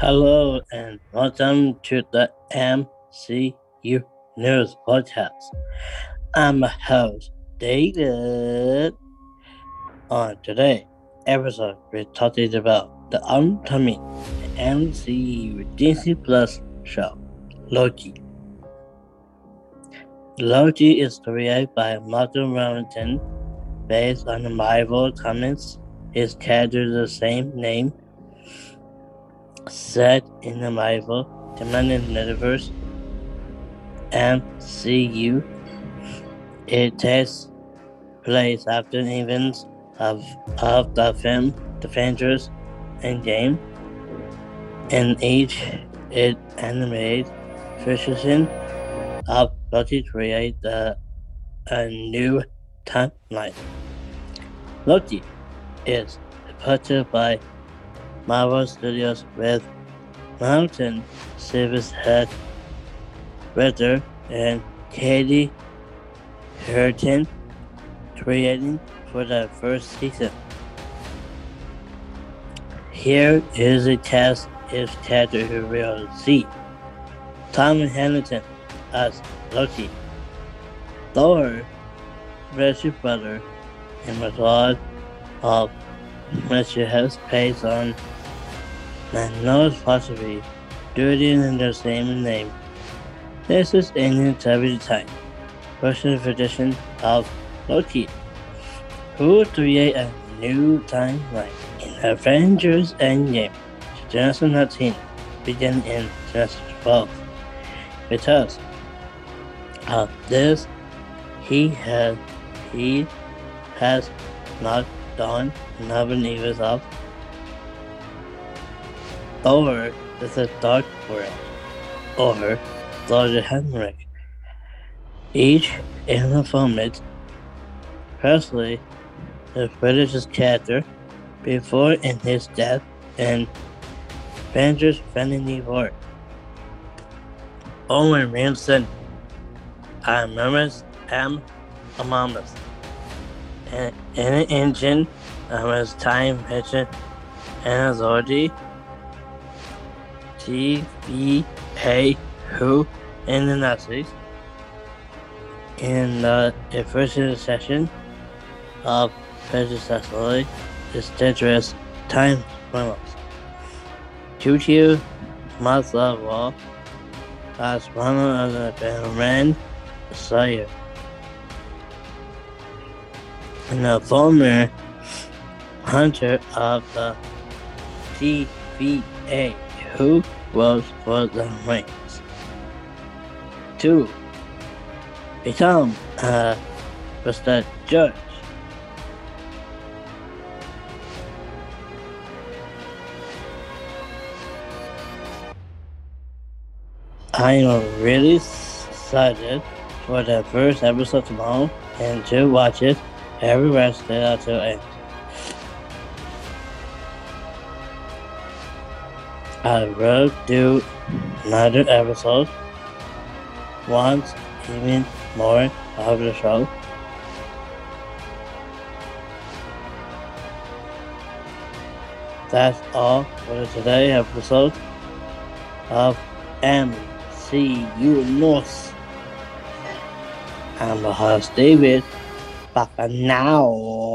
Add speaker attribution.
Speaker 1: Hello and welcome to the MCU News Podcast. I'm a host, David. On today's episode, we're talking about the upcoming MCU Disney Plus show, Loki. Loki is created by Martin Remington based on the Marvel Comics. His character the same name set in the Marvel Cinematic Universe MCU. It takes place after the events of, of the film the Avengers Endgame. In each it animated version of Loki create the, a new timeline. Loki is put by Marvel Studios with Mountain Service Head Ritter and Katie Herron creating for the first season. Here is a is character who will see. Tom Hamilton as Loki. Thor, Richard Brother, and Method of Mr. has based on and knows possibly during in the same name. This is Indian every time. Russian tradition of Loki, who create a new timeline in Avengers Endgame 2019, begin in 2012. Because of this, he has he has not done never years of or the Dark World, or Lord Henrik. Each in the format, Presley, the British character before in his death and Avengers Infinity War. Owen Wilson, I'm Mamas M. Amamas. And in an engine, I was time pitching and authority TVA who in the Nazis in the first session of predecessorly is dangerous time criminals. Martha Wall as one of the Baron Sawyer. And the former hunter of the TVA who was for the rings. Two, become was the judge. I am really excited for the first episode tomorrow and to watch it every Wednesday until end. I will do another episode once even more of the show. That's all for today episode of MCU North. I'm the host David. Bye for now.